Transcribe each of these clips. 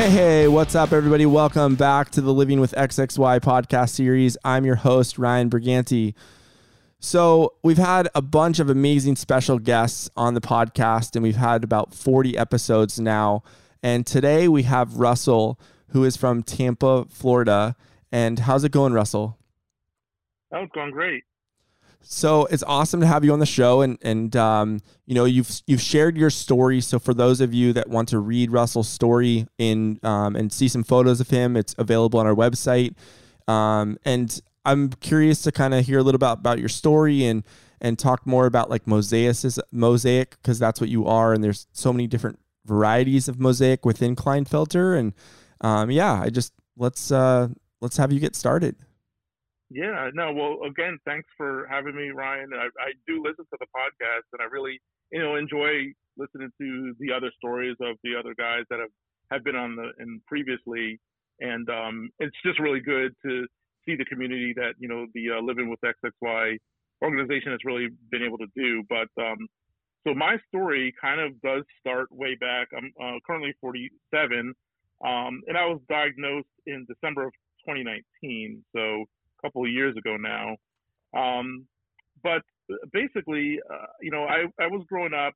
Hey, hey, what's up, everybody? Welcome back to the Living with XXY podcast series. I'm your host, Ryan Briganti. So, we've had a bunch of amazing special guests on the podcast, and we've had about 40 episodes now. And today we have Russell, who is from Tampa, Florida. And how's it going, Russell? Oh, it's going great. So it's awesome to have you on the show, and and um, you know you've you've shared your story. So for those of you that want to read Russell's story in um, and see some photos of him, it's available on our website. Um, and I'm curious to kind of hear a little bit about your story and and talk more about like mosaic mosaic because that's what you are, and there's so many different varieties of mosaic within Klinefelter. And um, yeah, I just let's uh, let's have you get started. Yeah, no, well, again, thanks for having me, Ryan. I, I do listen to the podcast, and I really, you know, enjoy listening to the other stories of the other guys that have have been on the and previously, and um, it's just really good to see the community that you know the uh, Living with XXY organization has really been able to do. But um, so my story kind of does start way back. I'm uh, currently 47, um, and I was diagnosed in December of 2019. So couple of years ago now. Um, but basically, uh, you know, I, I was growing up.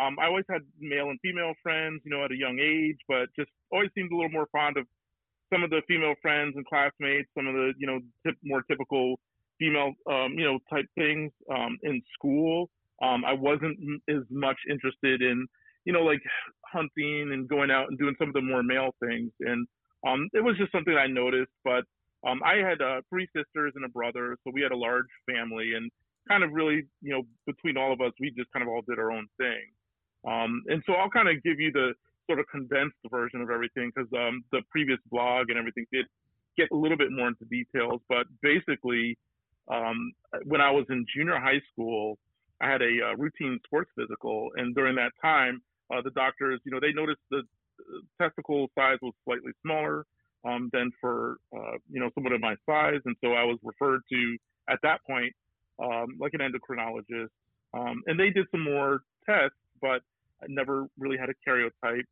Um, I always had male and female friends, you know, at a young age, but just always seemed a little more fond of some of the female friends and classmates, some of the, you know, tip, more typical female, um, you know, type things um, in school. Um, I wasn't as much interested in, you know, like hunting and going out and doing some of the more male things. And um, it was just something I noticed, but um, I had uh, three sisters and a brother, so we had a large family, and kind of really, you know, between all of us, we just kind of all did our own thing. Um, and so I'll kind of give you the sort of condensed version of everything because um, the previous blog and everything did get a little bit more into details. But basically, um, when I was in junior high school, I had a uh, routine sports physical, and during that time, uh, the doctors, you know, they noticed the testicle size was slightly smaller um, than for uh, you know someone of my size, and so I was referred to at that point um, like an endocrinologist, um, and they did some more tests, but I never really had a karyotype,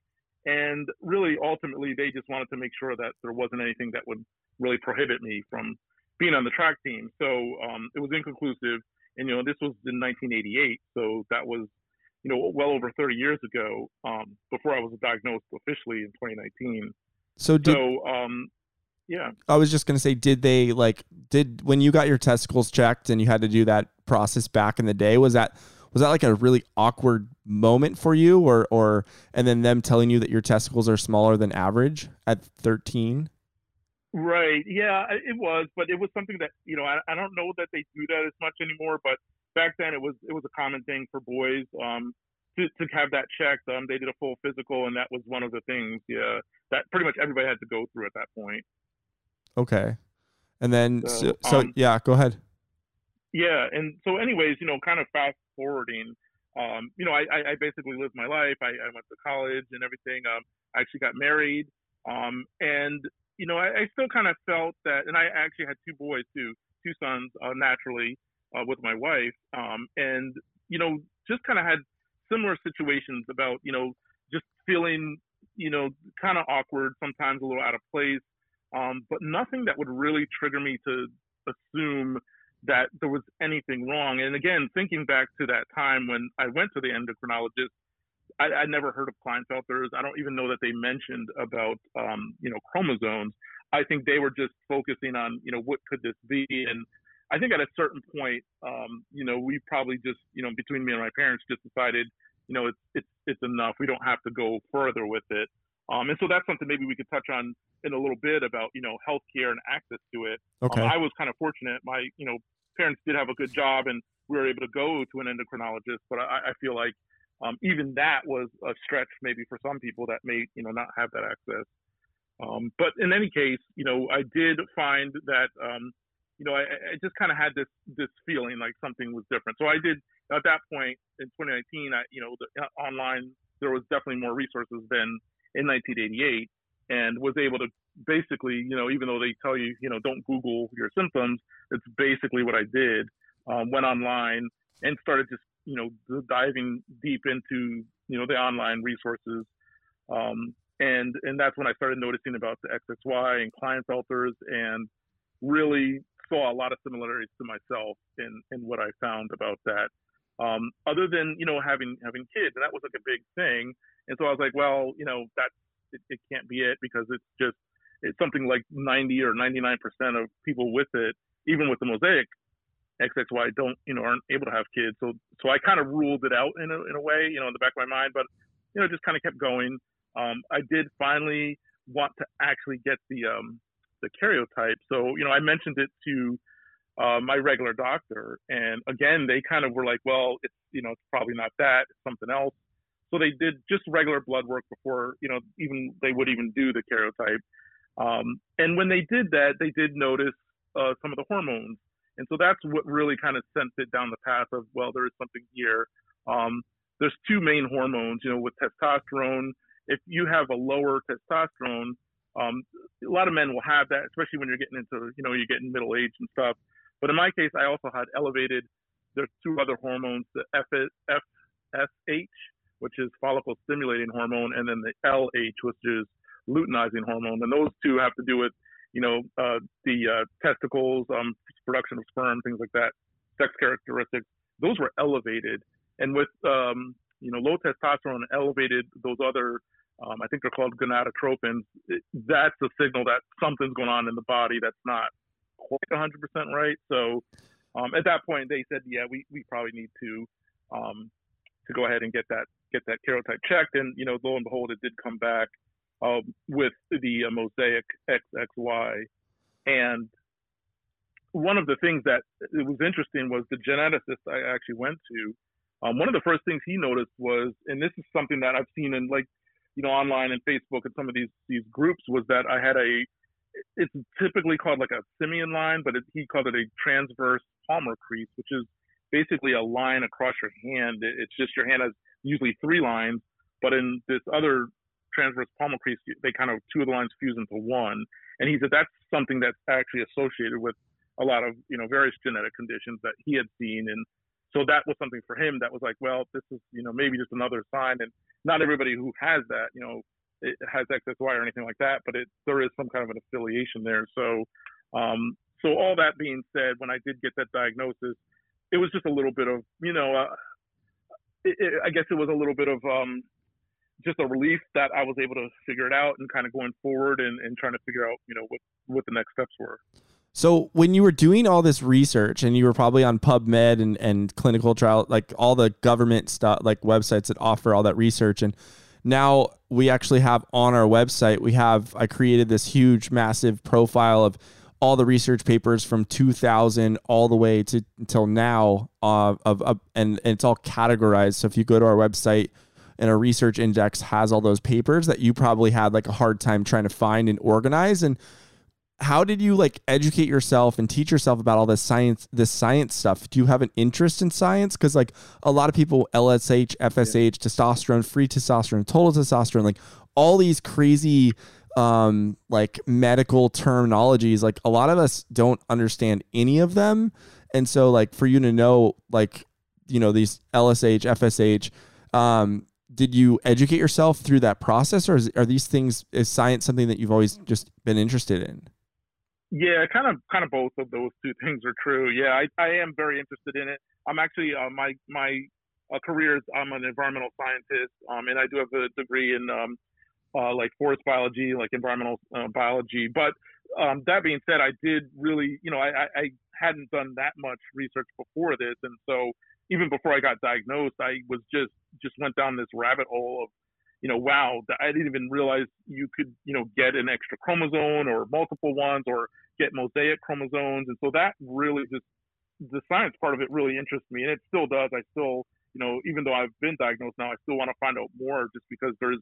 and really ultimately they just wanted to make sure that there wasn't anything that would really prohibit me from being on the track team. So um, it was inconclusive, and you know this was in 1988, so that was you know well over 30 years ago um, before I was diagnosed officially in 2019. So did, so um, yeah. I was just gonna say, did they like did when you got your testicles checked and you had to do that process back in the day? Was that was that like a really awkward moment for you, or or and then them telling you that your testicles are smaller than average at thirteen? Right. Yeah, it was, but it was something that you know I, I don't know that they do that as much anymore, but back then it was it was a common thing for boys. Um, to, to have that checked. Um, they did a full physical, and that was one of the things. Yeah, that pretty much everybody had to go through at that point. Okay, and then so, so, so um, yeah, go ahead. Yeah, and so anyways, you know, kind of fast forwarding. Um, you know, I, I basically lived my life. I, I went to college and everything. Um, I actually got married. Um, and you know, I, I still kind of felt that, and I actually had two boys too, two sons, uh, naturally, uh, with my wife. Um, and you know, just kind of had similar situations about, you know, just feeling, you know, kind of awkward, sometimes a little out of place, um, but nothing that would really trigger me to assume that there was anything wrong. And again, thinking back to that time when I went to the endocrinologist, I, I never heard of Klinefelters. I don't even know that they mentioned about, um, you know, chromosomes. I think they were just focusing on, you know, what could this be? And I think at a certain point, um, you know, we probably just, you know, between me and my parents, just decided, you know, it's it's it's enough. We don't have to go further with it. Um, and so that's something maybe we could touch on in a little bit about, you know, healthcare and access to it. Um, okay. Um, I was kind of fortunate. My, you know, parents did have a good job and we were able to go to an endocrinologist, but I, I feel like um, even that was a stretch maybe for some people that may, you know, not have that access. Um, but in any case, you know, I did find that, um, you know, I, I just kind of had this this feeling like something was different. So I did at that point in 2019. I, you know, the, uh, online there was definitely more resources than in 1988, and was able to basically, you know, even though they tell you, you know, don't Google your symptoms, it's basically what I did. Um, went online and started just, you know, diving deep into, you know, the online resources. Um, and and that's when I started noticing about the XXY and Klinefelters, and really saw a lot of similarities to myself in in what I found about that. Um, other than you know having having kids, and that was like a big thing. And so I was like, well, you know, that it, it can't be it because it's just it's something like 90 or 99 percent of people with it, even with the mosaic XXY, don't you know aren't able to have kids. So so I kind of ruled it out in a in a way, you know, in the back of my mind, but you know, just kind of kept going. Um, I did finally want to actually get the um, the karyotype. So you know, I mentioned it to uh, my regular doctor, and again, they kind of were like, "Well, it's you know, it's probably not that, it's something else." So they did just regular blood work before you know even they would even do the karyotype. Um, and when they did that, they did notice uh, some of the hormones, and so that's what really kind of sent it down the path of well, there is something here. Um, there's two main hormones, you know, with testosterone. If you have a lower testosterone, um, a lot of men will have that, especially when you're getting into, you know, you're getting middle age and stuff. But in my case, I also had elevated. There's two other hormones, the FSH, which is follicle stimulating hormone, and then the LH, which is luteinizing hormone. And those two have to do with, you know, uh, the uh, testicles, um, production of sperm, things like that, sex characteristics. Those were elevated. And with, um, you know, low testosterone elevated those other um, I think they're called gonadotropins. That's a signal that something's going on in the body that's not quite 100% right. So um, at that point, they said, yeah, we, we probably need to um, to go ahead and get that get that karyotype checked. And you know, lo and behold, it did come back uh, with the uh, mosaic XXY. And one of the things that it was interesting was the geneticist I actually went to. Um, one of the first things he noticed was, and this is something that I've seen in like you know, online and Facebook and some of these these groups was that I had a it's typically called like a simian line, but it, he called it a transverse palmar crease, which is basically a line across your hand. It, it's just your hand has usually three lines, but in this other transverse palmar crease, they kind of two of the lines fuse into one. And he said that's something that's actually associated with a lot of you know various genetic conditions that he had seen, and so that was something for him that was like, well, this is you know maybe just another sign. And not everybody who has that, you know, it has XXY or anything like that, but it there is some kind of an affiliation there. So, um, so all that being said, when I did get that diagnosis, it was just a little bit of, you know, uh, it, it, I guess it was a little bit of um, just a relief that I was able to figure it out and kind of going forward and, and trying to figure out, you know, what what the next steps were. So when you were doing all this research and you were probably on PubMed and, and clinical trial, like all the government stuff, like websites that offer all that research. And now we actually have on our website, we have, I created this huge, massive profile of all the research papers from 2000 all the way to until now uh, of, of and, and it's all categorized. So if you go to our website and a research index has all those papers that you probably had like a hard time trying to find and organize. And how did you like educate yourself and teach yourself about all this science this science stuff? Do you have an interest in science? Because like a lot of people lsh fsh yeah. testosterone free testosterone total testosterone like all these crazy um like medical terminologies like a lot of us don't understand any of them. And so like for you to know like you know these lsh fsh um did you educate yourself through that process or is, are these things is science something that you've always just been interested in yeah, kind of, kind of both of those two things are true. Yeah, I, I am very interested in it. I'm actually uh, my my uh, career is I'm an environmental scientist, um, and I do have a degree in um, uh, like forest biology, like environmental uh, biology. But um, that being said, I did really, you know, I, I hadn't done that much research before this, and so even before I got diagnosed, I was just just went down this rabbit hole of you know, wow, I didn't even realize you could, you know, get an extra chromosome or multiple ones or get mosaic chromosomes. And so that really just, the science part of it really interests me. And it still does. I still, you know, even though I've been diagnosed now, I still want to find out more just because there's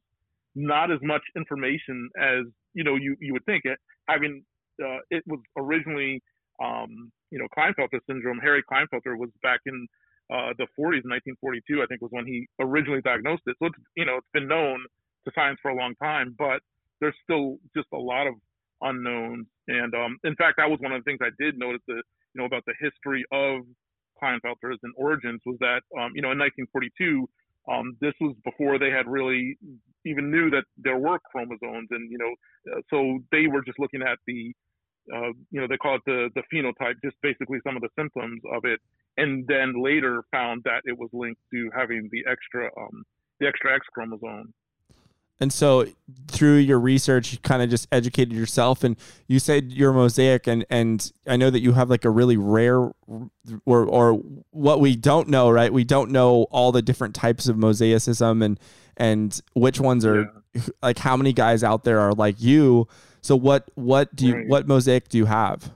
not as much information as, you know, you, you would think it. Having, uh, it was originally, um, you know, Klinefelter syndrome. Harry Klinefelter was back in uh, the 40s, 1942, I think was when he originally diagnosed it. So it's you know it's been known to science for a long time, but there's still just a lot of unknowns. And um, in fact, that was one of the things I did notice that you know about the history of Klinefelters and origins was that um, you know in 1942 um, this was before they had really even knew that there were chromosomes, and you know, uh, so they were just looking at the, uh, you know, they call it the the phenotype, just basically some of the symptoms of it, and then later found that it was linked to having the extra um, the extra X chromosome. And so through your research, you kind of just educated yourself and you said you're mosaic and, and I know that you have like a really rare or, or what we don't know, right? We don't know all the different types of mosaicism and, and which ones are yeah. like, how many guys out there are like you. So what, what do you, right. what mosaic do you have?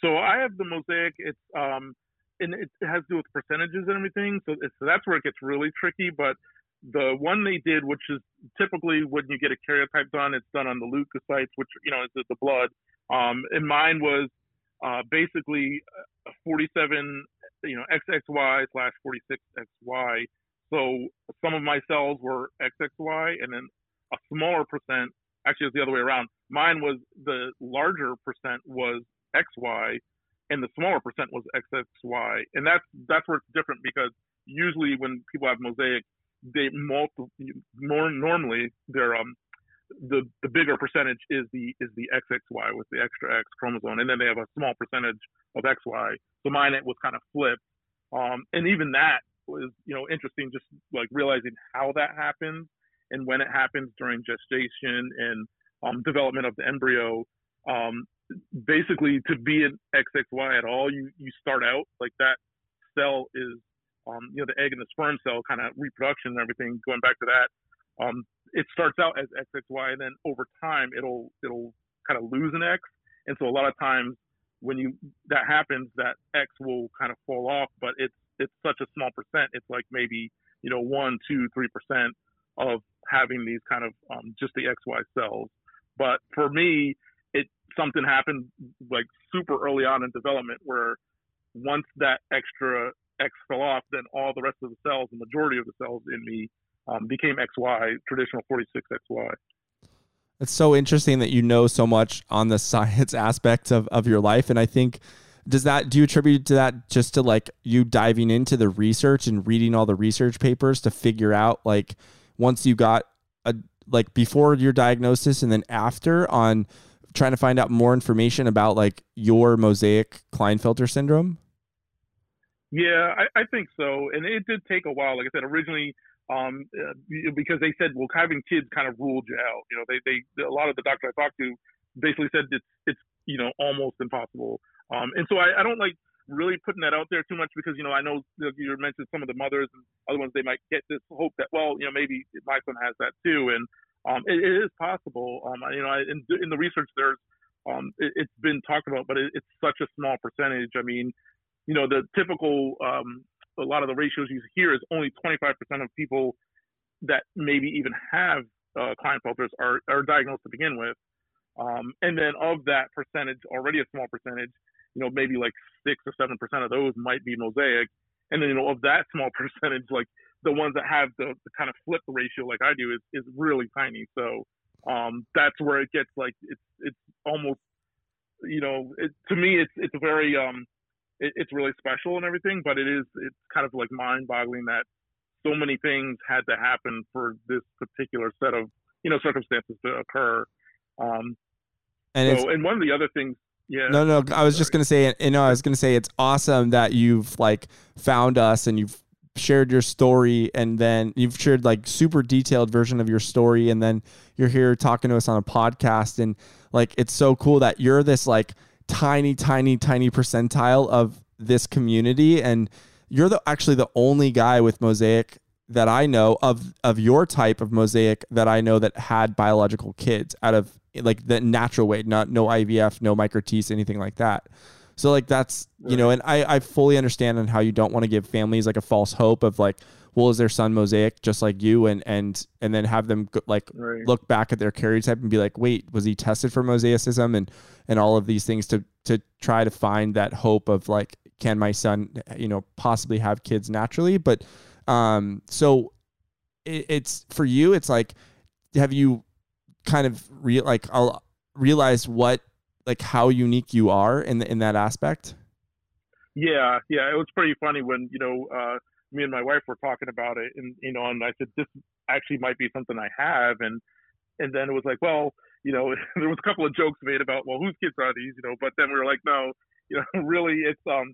So I have the mosaic. It's, um, and it has to do with percentages and everything. So, so that's where it gets really tricky, but the one they did, which is typically when you get a karyotype done, it's done on the leukocytes, which you know is the blood. Um, and mine was uh, basically 47, you know, XXY slash 46XY. So some of my cells were XXY, and then a smaller percent. Actually, it's the other way around. Mine was the larger percent was XY, and the smaller percent was XXY. And that's that's where it's different because usually when people have mosaic, they multi more normally they're um the the bigger percentage is the is the XXY with the extra X chromosome, and then they have a small percentage of XY. So mine it was kind of flipped, um, and even that was you know interesting, just like realizing how that happens and when it happens during gestation and um, development of the embryo. Um, basically, to be an XXY at all, you you start out like that cell is um, you know, the egg and the sperm cell kind of reproduction and everything, going back to that, um, it starts out as XXY, and then over time it'll it'll kind of lose an X, and so a lot of times when you that happens, that X will kind of fall off, but it's it's such a small percent. It's like maybe you know one, two, three percent of having these kind of um, just the XY cells. But for me, it something happened like super early on in development where once that extra X fell off, then all the rest of the cells, the majority of the cells in me, um, became XY, traditional 46XY. It's so interesting that you know so much on the science aspect of, of your life. And I think, does that, do you attribute to that just to like you diving into the research and reading all the research papers to figure out like once you got a, like before your diagnosis and then after on trying to find out more information about like your mosaic Klinefelter syndrome? Yeah, I, I think so. And it did take a while. Like I said, originally, um, uh, because they said, well, having kids kind of ruled you out. You know, they, they, a lot of the doctors I talked to basically said it's, it's, you know, almost impossible. Um, and so I, I don't like really putting that out there too much because, you know, I know you mentioned some of the mothers and other ones, they might get this hope that, well, you know, maybe my son has that too. And, um, it, it is possible. Um, you know, in, in the research, there's, um, it, has been talked about, but it, it's such a small percentage. I mean, you know, the typical, um, a lot of the ratios you hear is only 25% of people that maybe even have uh, Klinefelters are, are diagnosed to begin with. Um, and then of that percentage, already a small percentage, you know, maybe like six or seven percent of those might be mosaic. And then, you know, of that small percentage, like the ones that have the, the kind of flip ratio like I do is, is really tiny. So um, that's where it gets like it's it's almost you know it, to me it's it's very um, it, it's really special and everything, but it is it's kind of like mind boggling that so many things had to happen for this particular set of you know circumstances to occur. Um, and so, and one of the other things, yeah. No, no, I was just gonna say, you know, I was gonna say it's awesome that you've like found us and you've shared your story and then you've shared like super detailed version of your story and then you're here talking to us on a podcast and like it's so cool that you're this like tiny, tiny, tiny percentile of this community. And you're the actually the only guy with Mosaic that I know of of your type of Mosaic that I know that had biological kids out of like the natural way, not no IVF, no microTESE, anything like that. So like that's you know, and I I fully understand on how you don't want to give families like a false hope of like well, is their son mosaic just like you, and and and then have them like right. look back at their karyotype and be like, wait, was he tested for mosaicism and and all of these things to to try to find that hope of like, can my son, you know, possibly have kids naturally? But um, so it, it's for you, it's like, have you kind of real like I'll realize what like how unique you are in the, in that aspect? Yeah, yeah, it was pretty funny when you know. Uh, me and my wife were talking about it, and you know, and I said this actually might be something I have, and and then it was like, well, you know, there was a couple of jokes made about, well, whose kids are these, you know, but then we were like, no, you know, really, it's um,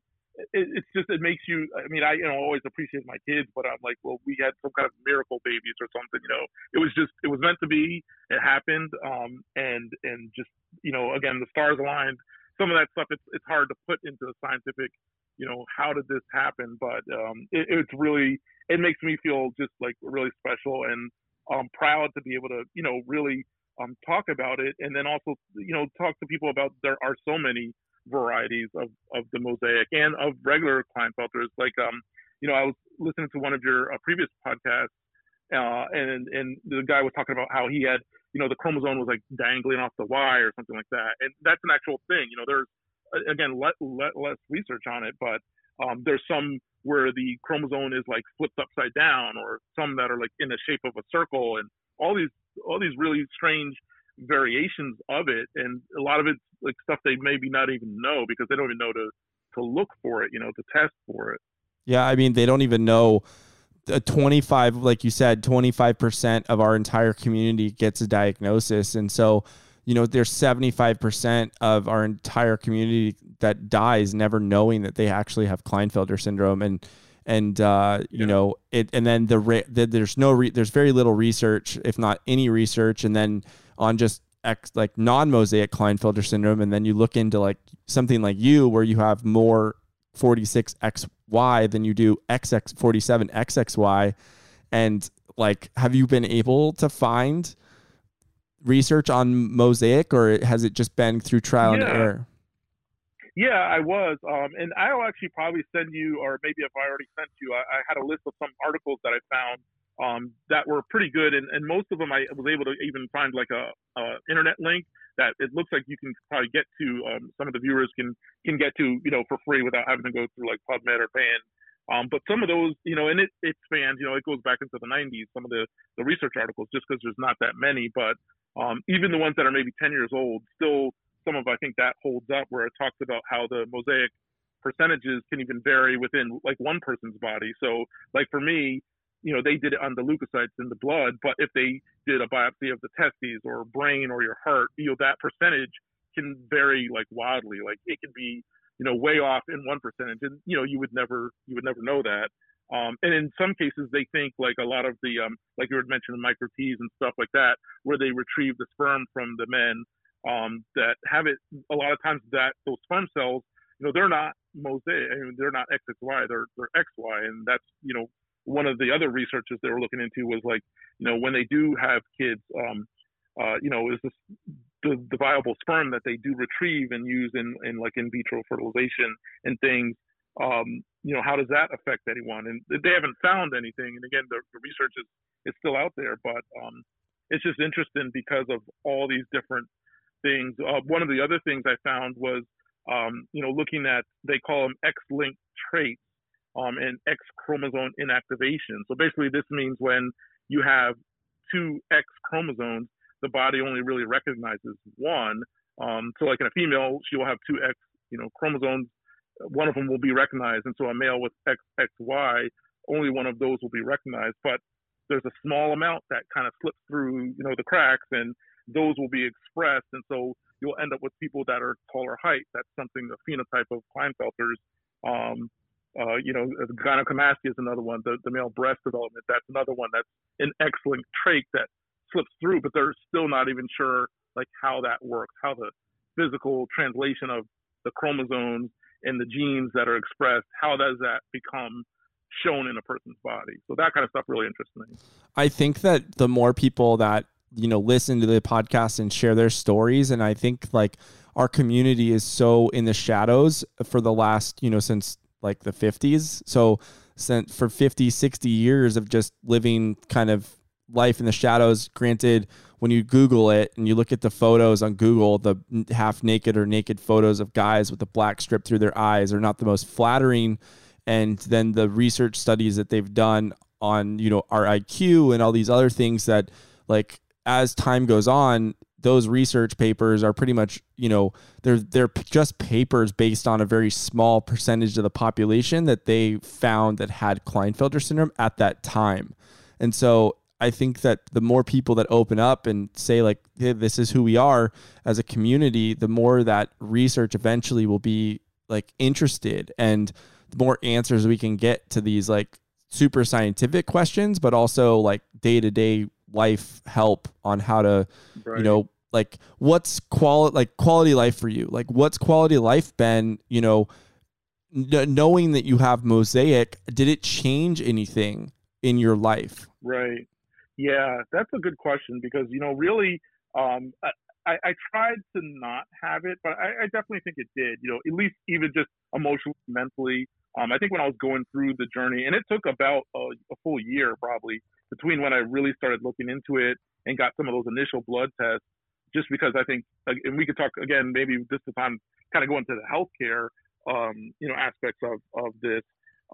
it, it's just it makes you. I mean, I you know always appreciate my kids, but I'm like, well, we had some kind of miracle babies or something, you know. It was just it was meant to be. It happened, um, and and just you know, again, the stars aligned. Some of that stuff, it's it's hard to put into a scientific you know, how did this happen? But um, it, it's really, it makes me feel just like really special and um, proud to be able to, you know, really um, talk about it. And then also, you know, talk to people about there are so many varieties of, of the mosaic and of regular Klinefelters. Like, um, you know, I was listening to one of your uh, previous podcasts uh, and and the guy was talking about how he had, you know, the chromosome was like dangling off the Y or something like that. And that's an actual thing. You know, there's again, let, let less research on it, but um, there's some where the chromosome is like flipped upside down, or some that are like in the shape of a circle, and all these all these really strange variations of it, and a lot of it's like stuff they maybe not even know because they don't even know to to look for it, you know, to test for it. Yeah, I mean, they don't even know. A 25 like you said 25% of our entire community gets a diagnosis and so you know, there's 75% of our entire community that dies never knowing that they actually have Klinefelter syndrome. And, and, uh, you know, it, and then the, the there's no, re- there's very little research, if not any research. And then on just X, like non-mosaic Klinefelter syndrome. And then you look into like something like you, where you have more 46XY than you do XX47XXY. And like, have you been able to find, research on Mosaic, or has it just been through trial yeah. and error? Yeah, I was, um, and I'll actually probably send you, or maybe if I already sent you, I, I had a list of some articles that I found um, that were pretty good, and, and most of them I was able to even find like a, a internet link that it looks like you can probably get to. Um, some of the viewers can can get to, you know, for free without having to go through like PubMed or Band. Um, but some of those, you know, and it, it spans, you know, it goes back into the 90s, some of the, the research articles, just because there's not that many. But um, even the ones that are maybe 10 years old, still some of I think that holds up where it talks about how the mosaic percentages can even vary within like one person's body. So like for me, you know, they did it on the leukocytes in the blood, but if they did a biopsy of the testes or brain or your heart, you know, that percentage can vary like wildly. Like it could be, you know, way off in one percentage, and you know, you would never, you would never know that. Um, and in some cases, they think like a lot of the, um, like you had mentioned, micro TESE and stuff like that, where they retrieve the sperm from the men um, that have it. A lot of times, that those sperm cells, you know, they're not mosaic. I mean, they're not XXY. They're they're XY, and that's you know one of the other researchers they were looking into was like, you know, when they do have kids, um, uh, you know, is this the, the viable sperm that they do retrieve and use in, in like in vitro fertilization and things um, you know, how does that affect anyone? And they haven't found anything. And again, the, the research is, is still out there, but um, it's just interesting because of all these different things. Uh, one of the other things I found was, um, you know, looking at, they call them X-linked traits um, and X chromosome inactivation. So basically this means when you have two X chromosomes, the body only really recognizes one. Um, so like in a female, she will have two X, you know, chromosomes one of them will be recognized. And so a male with XXY, only one of those will be recognized. But there's a small amount that kind of slips through, you know, the cracks, and those will be expressed. And so you'll end up with people that are taller height. That's something the phenotype of Klinefelters. Um, uh, you know, gynecomastia is another one. The, the male breast development, that's another one. That's an X-linked trait that slips through, but they're still not even sure like how that works, how the physical translation of the chromosomes and the genes that are expressed, how does that become shown in a person's body? So that kind of stuff really interests me. I think that the more people that you know listen to the podcast and share their stories, and I think like our community is so in the shadows for the last you know since like the 50s so since for 50 60 years of just living kind of life in the shadows granted when you Google it and you look at the photos on Google, the half naked or naked photos of guys with a black strip through their eyes are not the most flattering. And then the research studies that they've done on, you know, our IQ and all these other things that, like, as time goes on, those research papers are pretty much you know they're they're just papers based on a very small percentage of the population that they found that had Klinefelter syndrome at that time, and so I think that the more people that open up and say like hey, this is who we are as a community, the more that research eventually will be like interested and the more answers we can get to these like super scientific questions, but also like day to day life help on how to, right. you know, like what's quality like quality life for you? Like what's quality life been? You know, n- knowing that you have mosaic, did it change anything in your life? Right. Yeah, that's a good question because you know, really, um, I, I tried to not have it, but I, I definitely think it did. You know, at least even just emotionally, mentally. Um, I think when I was going through the journey, and it took about a, a full year probably between when I really started looking into it and got some of those initial blood tests, just because I think, and we could talk again, maybe this time kind of going to the healthcare, um, you know, aspects of, of this.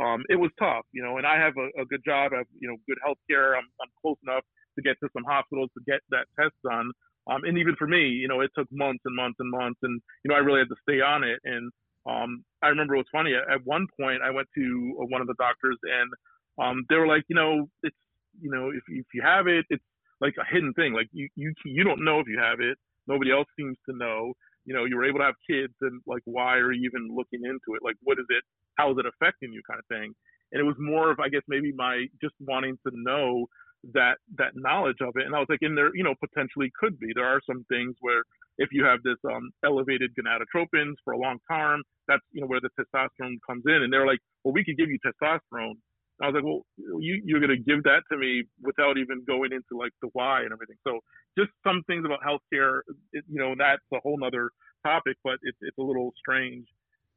Um, it was tough, you know, and I have a, a good job, I have, you know, good healthcare. I'm, I'm close enough to get to some hospitals to get that test done. Um, and even for me, you know, it took months and months and months, and you know, I really had to stay on it. And um, I remember it was funny. At, at one point, I went to one of the doctors, and um, they were like, you know, it's you know, if if you have it, it's like a hidden thing. Like you you you don't know if you have it. Nobody else seems to know. You know, you were able to have kids, and like, why are you even looking into it? Like, what is it? How is it affecting you? Kind of thing. And it was more of, I guess, maybe my just wanting to know that that knowledge of it. And I was like, and there, you know, potentially could be. There are some things where if you have this um, elevated gonadotropins for a long time, that's you know where the testosterone comes in. And they're like, well, we could give you testosterone. I was like, well, you, you're going to give that to me without even going into like the why and everything. So just some things about healthcare, it, you know, that's a whole nother topic, but it's, it's a little strange.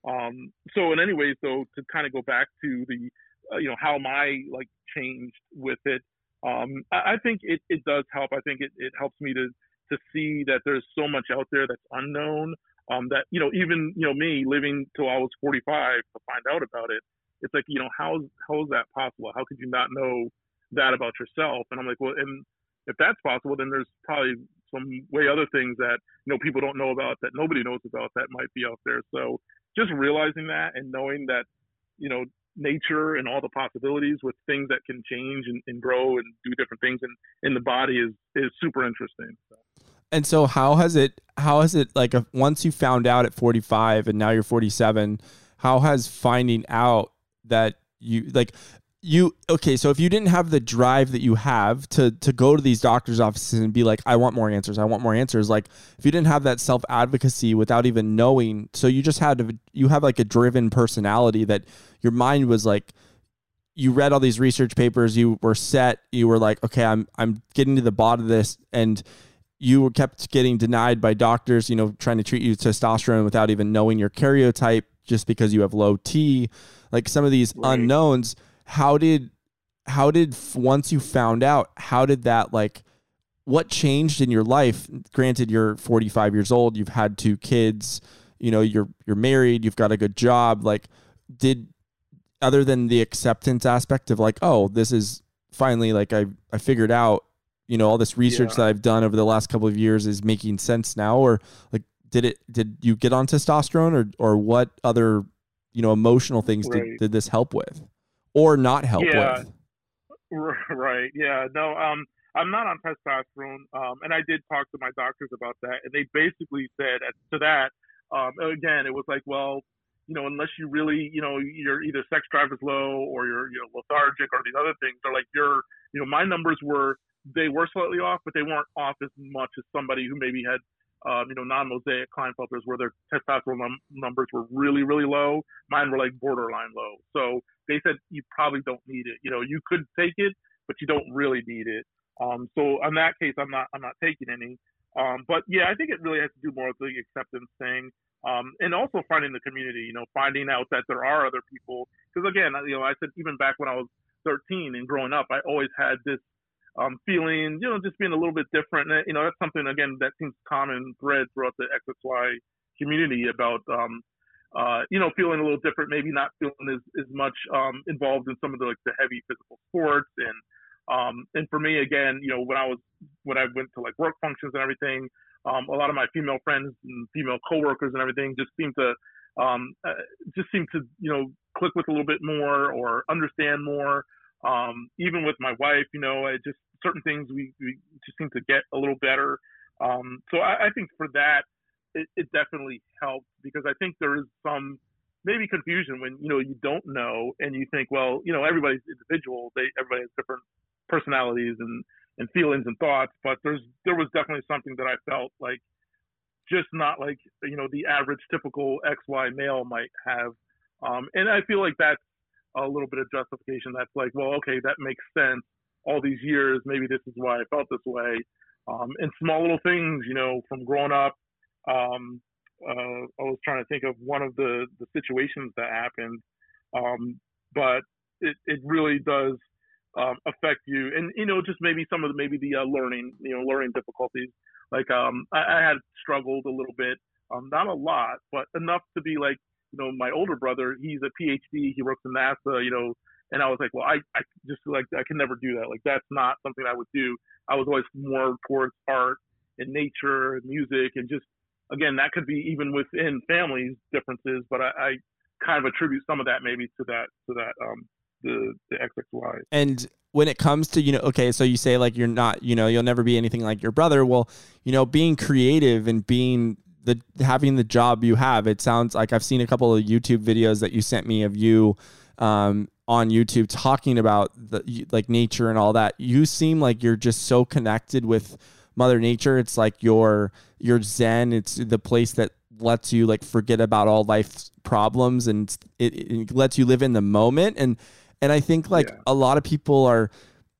Um, so in any way, so to kind of go back to the, uh, you know, how my like changed with it, um, I, think it, it does help. I think it, it helps me to, to see that there's so much out there that's unknown. Um, that, you know, even, you know, me living till I was 45 to find out about it, it's like you know how how is that possible? How could you not know that about yourself? And I'm like, well, and if that's possible, then there's probably some way other things that you know people don't know about that nobody knows about that might be out there. So just realizing that and knowing that you know nature and all the possibilities with things that can change and, and grow and do different things in, in the body is is super interesting. So. And so how has it how has it like a, once you found out at 45 and now you're 47 how has finding out that you like you okay so if you didn't have the drive that you have to to go to these doctors offices and be like i want more answers i want more answers like if you didn't have that self advocacy without even knowing so you just had to you have like a driven personality that your mind was like you read all these research papers you were set you were like okay i'm i'm getting to the bottom of this and you were kept getting denied by doctors you know trying to treat you testosterone without even knowing your karyotype just because you have low t like some of these right. unknowns how did how did once you found out how did that like what changed in your life granted you're 45 years old you've had two kids you know you're you're married you've got a good job like did other than the acceptance aspect of like oh this is finally like i i figured out you know all this research yeah. that i've done over the last couple of years is making sense now or like did it did you get on testosterone or or what other you know emotional things right. did, did this help with or not help yeah. with right yeah no um i'm not on testosterone um and i did talk to my doctors about that and they basically said to that um again it was like well you know unless you really you know your either sex drive is low or you're you know lethargic or these other things they're like you're you know my numbers were they were slightly off but they weren't off as much as somebody who maybe had um, you know, non-mosaic Klinefelters where their testosterone num- numbers were really, really low. Mine were like borderline low. So they said you probably don't need it. You know, you could take it, but you don't really need it. Um, so in that case, I'm not, I'm not taking any. Um, but yeah, I think it really has to do more with the acceptance thing. Um, and also finding the community, you know, finding out that there are other people. Because again, you know, I said even back when I was 13 and growing up, I always had this um, feeling, you know, just being a little bit different. You know, that's something again that seems common thread throughout the XXY community about, um, uh, you know, feeling a little different, maybe not feeling as, as much um, involved in some of the like the heavy physical sports and um, and for me again, you know, when I was when I went to like work functions and everything, um, a lot of my female friends and female coworkers and everything just seem to um, uh, just seem to you know click with a little bit more or understand more. Um, even with my wife, you know, I just certain things we, we just seem to get a little better. Um, so I, I, think for that, it, it, definitely helps because I think there is some maybe confusion when you know you don't know and you think, well, you know, everybody's individual. They everybody has different personalities and and feelings and thoughts. But there's there was definitely something that I felt like just not like you know the average typical XY male might have. Um, and I feel like that's a little bit of justification. That's like, well, okay, that makes sense. All these years, maybe this is why I felt this way. Um, and small little things, you know, from growing up. Um, uh, I was trying to think of one of the the situations that happened, um, but it it really does um, affect you, and you know, just maybe some of the maybe the uh, learning, you know, learning difficulties. Like um, I, I had struggled a little bit, um, not a lot, but enough to be like, you know, my older brother, he's a PhD, he works in NASA, you know, and I was like, well, I, I just like I can never do that. Like that's not something I would do. I was always more towards art and nature and music and just again that could be even within families differences, but I, I kind of attribute some of that maybe to that to that um the the XXY. And when it comes to you know okay so you say like you're not you know you'll never be anything like your brother well you know being creative and being the having the job you have it sounds like i've seen a couple of youtube videos that you sent me of you um, on youtube talking about the like nature and all that. You seem like you're just so connected with mother nature. It's like your your zen. It's the place that lets you like forget about all life's problems and it, it lets you live in the moment. And and I think like yeah. a lot of people are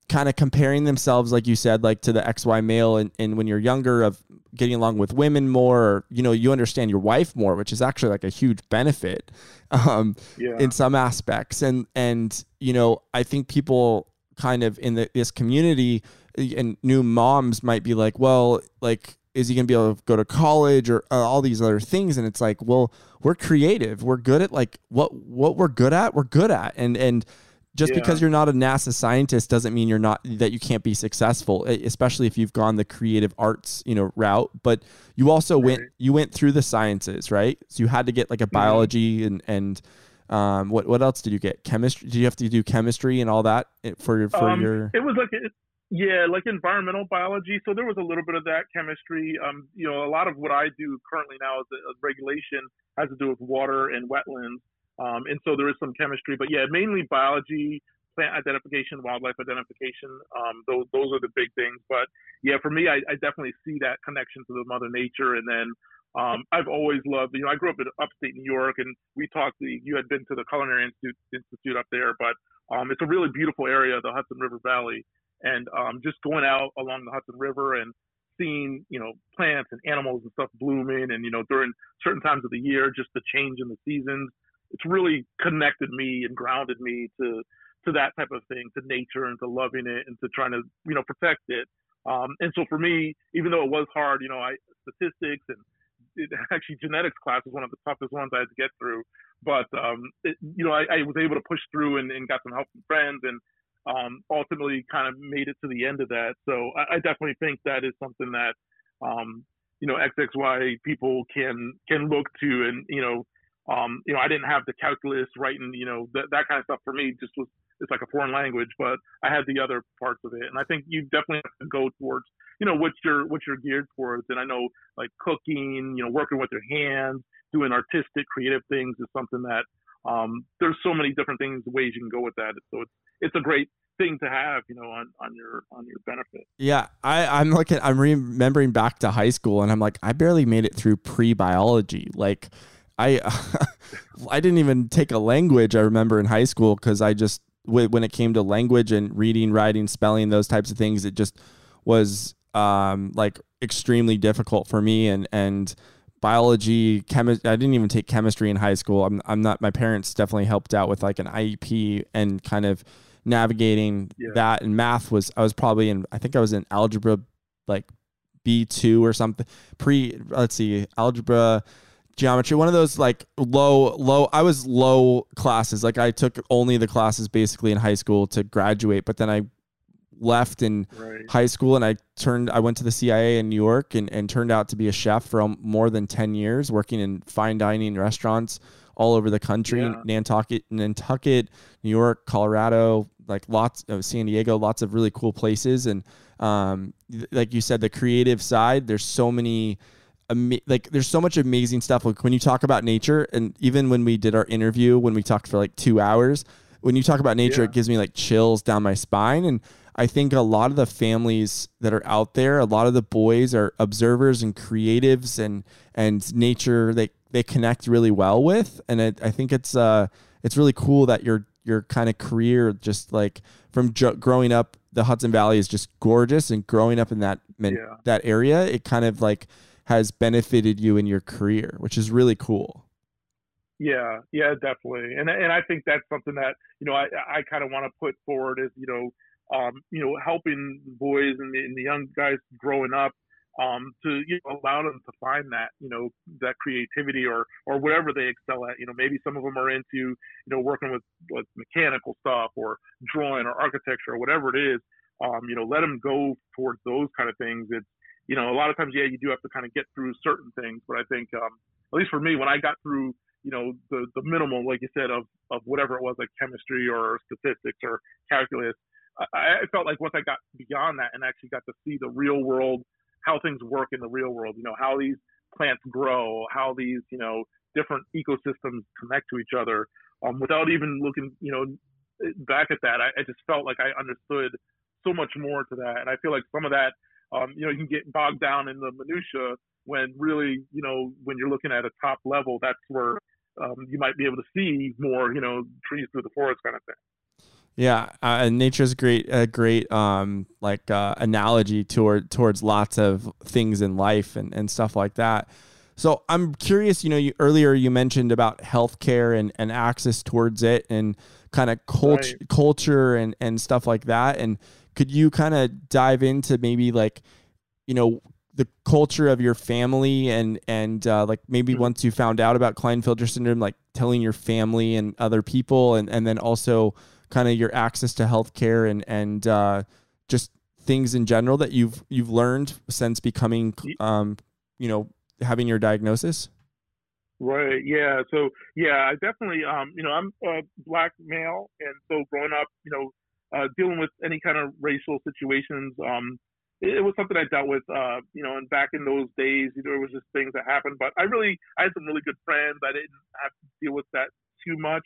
kind of comparing themselves, like you said, like to the XY male and, and when you're younger of getting along with women more, or, you know, you understand your wife more, which is actually like a huge benefit um, yeah. in some aspects. And, and, you know, I think people kind of in the, this community and new moms might be like, well, like, is he going to be able to go to college or uh, all these other things? And it's like, well, we're creative. We're good at like what, what we're good at, we're good at. And, and, just yeah. because you're not a NASA scientist doesn't mean you're not that you can't be successful, especially if you've gone the creative arts, you know, route. But you also right. went you went through the sciences, right? So you had to get like a mm-hmm. biology and and um, what what else did you get? Chemistry? Did you have to do chemistry and all that for for um, your? It was like yeah, like environmental biology. So there was a little bit of that chemistry. Um, you know, a lot of what I do currently now is a regulation has to do with water and wetlands. Um, and so there is some chemistry, but yeah, mainly biology, plant identification, wildlife identification. Um, those those are the big things. But yeah, for me, I, I definitely see that connection to the Mother Nature. And then um, I've always loved, you know, I grew up in upstate New York, and we talked. You had been to the Culinary Institute, Institute up there, but um, it's a really beautiful area, the Hudson River Valley, and um, just going out along the Hudson River and seeing, you know, plants and animals and stuff blooming, and you know, during certain times of the year, just the change in the seasons it's really connected me and grounded me to to that type of thing, to nature and to loving it and to trying to you know protect it. Um, and so for me, even though it was hard, you know, I statistics and it, actually genetics class was one of the toughest ones I had to get through. But um, it, you know, I, I, was able to push through and, and got some help from friends and um, ultimately kind of made it to the end of that. So I, I definitely think that is something that um, you know XXY people can can look to and you know um, you know, I didn't have the calculus writing, you know, that, that kind of stuff for me just was, it's like a foreign language, but I had the other parts of it. And I think you definitely have to go towards, you know, what you're, what you're geared towards. And I know like cooking, you know, working with your hands, doing artistic, creative things is something that, um, there's so many different things, ways you can go with that. So it's, it's a great thing to have, you know, on, on your on your benefit. Yeah, I I'm looking. I'm remembering back to high school, and I'm like, I barely made it through pre biology. Like, I I didn't even take a language. I remember in high school because I just when it came to language and reading, writing, spelling, those types of things, it just was um, like extremely difficult for me. And and biology, chemistry. I didn't even take chemistry in high school. I'm I'm not. My parents definitely helped out with like an IEP and kind of navigating yeah. that. And math was I was probably in. I think I was in algebra like B two or something. Pre. Let's see, algebra geometry one of those like low low i was low classes like i took only the classes basically in high school to graduate but then i left in Right. high school and I turned I went to the CIA in New York and, and turned out to be a chef for more than 10 years working in fine dining restaurants all over the country Yeah. Nantucket Nantucket New York Colorado like lots of San Diego lots of really cool places and um like you said the creative side there's so many ama- like there's so much amazing stuff like when you talk about nature and even when we did our interview when we talked for like 2 hours when you talk about nature Yeah. it gives me like chills down my spine and I think a lot of the families that are out there, a lot of the boys are observers and creatives and and nature they they connect really well with, and it, I think it's uh it's really cool that your your kind of career just like from jo- growing up the Hudson Valley is just gorgeous and growing up in that Yeah. that area it kind of like has benefited you in your career, which is really cool. Yeah, yeah, definitely, and and I think that's something that you know I I kind of want to put forward is you know um you know helping boys and the, and the young guys growing up um to you know allow them to find that you know that creativity or or whatever they excel at. You know maybe some of them are into you know working with with mechanical stuff or drawing or architecture or whatever it is um you know let them go towards those kind of things. It's you know a lot of times yeah you do have to kind of get through certain things but I think um at least for me when I got through you know the the minimal like you said of of whatever it was like chemistry or statistics or calculus I, I felt like once I got beyond that and actually got to see the real world how things work in the real world you know how these plants grow how these you know different ecosystems connect to each other um, without even looking you know back at that I, I just felt like I understood so much more to that. And I feel like some of that um, you know you can get bogged down in the minutia when really you know when you're looking at a top level that's where um, you might be able to see more, you know, trees through the forest kind of thing. Yeah, uh, and nature's great, a great um, like uh, analogy toward towards lots of things in life and, and stuff like that. So I'm curious, you know, you earlier you mentioned about healthcare and, and access towards it and kind of culture Right. culture and, and stuff like that. And could you kind of dive into maybe like, you know, the culture of your family and and uh, like maybe Mhm. once you found out about Klinefelter syndrome, like telling your family and other people, and and then also kind of your access to healthcare and and uh, just things in general that you've you've learned since becoming um, you know having your diagnosis. Right. Yeah. So yeah, I definitely um, you know, I'm a black male and so growing up, you know, uh, dealing with any kind of racial situations, um, it, it was something I dealt with, uh, you know, and back in those days, you know, there was just things that happened. But I really, I had some really good friends. I didn't have to deal with that too much.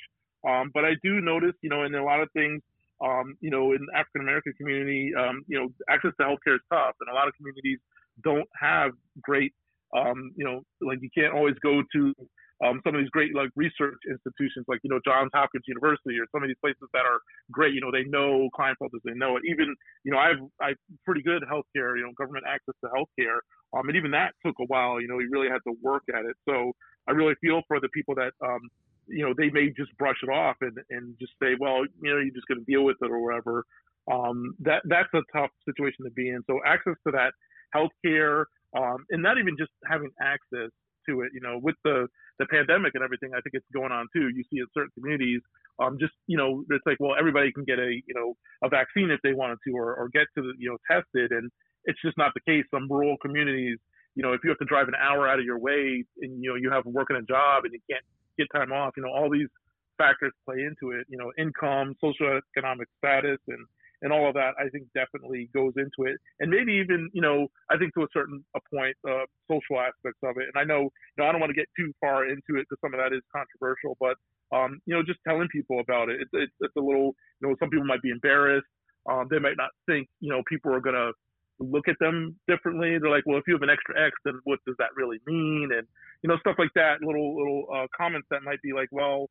Um, but I do notice, you know, in a lot of things, um, you know, in African American community, um, you know, access to healthcare is tough, and a lot of communities don't have great, um, you know, like you can't always go to um, some of these great like research institutions, like you know Johns Hopkins University or some of these places that are great. You know, they know Klinefelters, they know it. Even you know, I've I've pretty good healthcare, you know, government access to healthcare. Um, and even that took a while. You know, we really had to work at it. So I really feel for the people that um, you know, they may just brush it off and and just say, well, you know, you're just going to deal with it or whatever. Um, that that's a tough situation to be in. So access to that healthcare, um, and not even just having access to it. You know, with the the pandemic and everything, I think it's going on too. You see in certain communities, um, just you know, it's like, well, everybody can get a you know a vaccine if they wanted to, or, or get to the you know tested, and it's just not the case. Some rural communities, you know, if you have to drive an hour out of your way, and you know you have working a job and you can't get time off, you know, all these factors play into it. You know, income, socioeconomic status, and and all of that, I think definitely goes into it. And maybe even, you know, I think to a certain a point, uh, social aspects of it. And I know, you know, I don't want to get too far into it because some of that is controversial, but, um, you know, just telling people about it, it's, it's, it's a little, you know, some people might be embarrassed. Um, they might not think, you know, people are going to look at them differently. They're like, well, if you have an extra X, then what does that really mean? And, you know, stuff like that, little, little, uh, comments that might be like, well,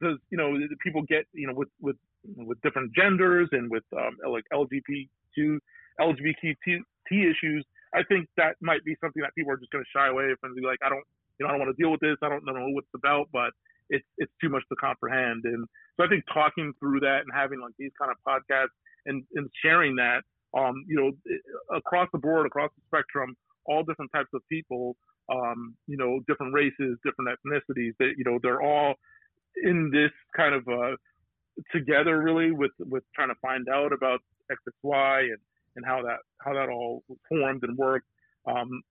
does, you know, people get, you know, with, with, with different genders and with um, like LGBTQ LGBTT issues, I think that might be something that people are just going to shy away from. Be like, I don't, you know, I don't want to deal with this. I don't know what it's about, but it's it's too much to comprehend. And so I think talking through that and having like these kind of podcasts and and sharing that, um, you know, across the board, across the spectrum, all different types of people, um, you know, different races, different ethnicities. That you know, they're all in this kind of uh, together really with with trying to find out about XXY and and how that how that all formed and worked. Um,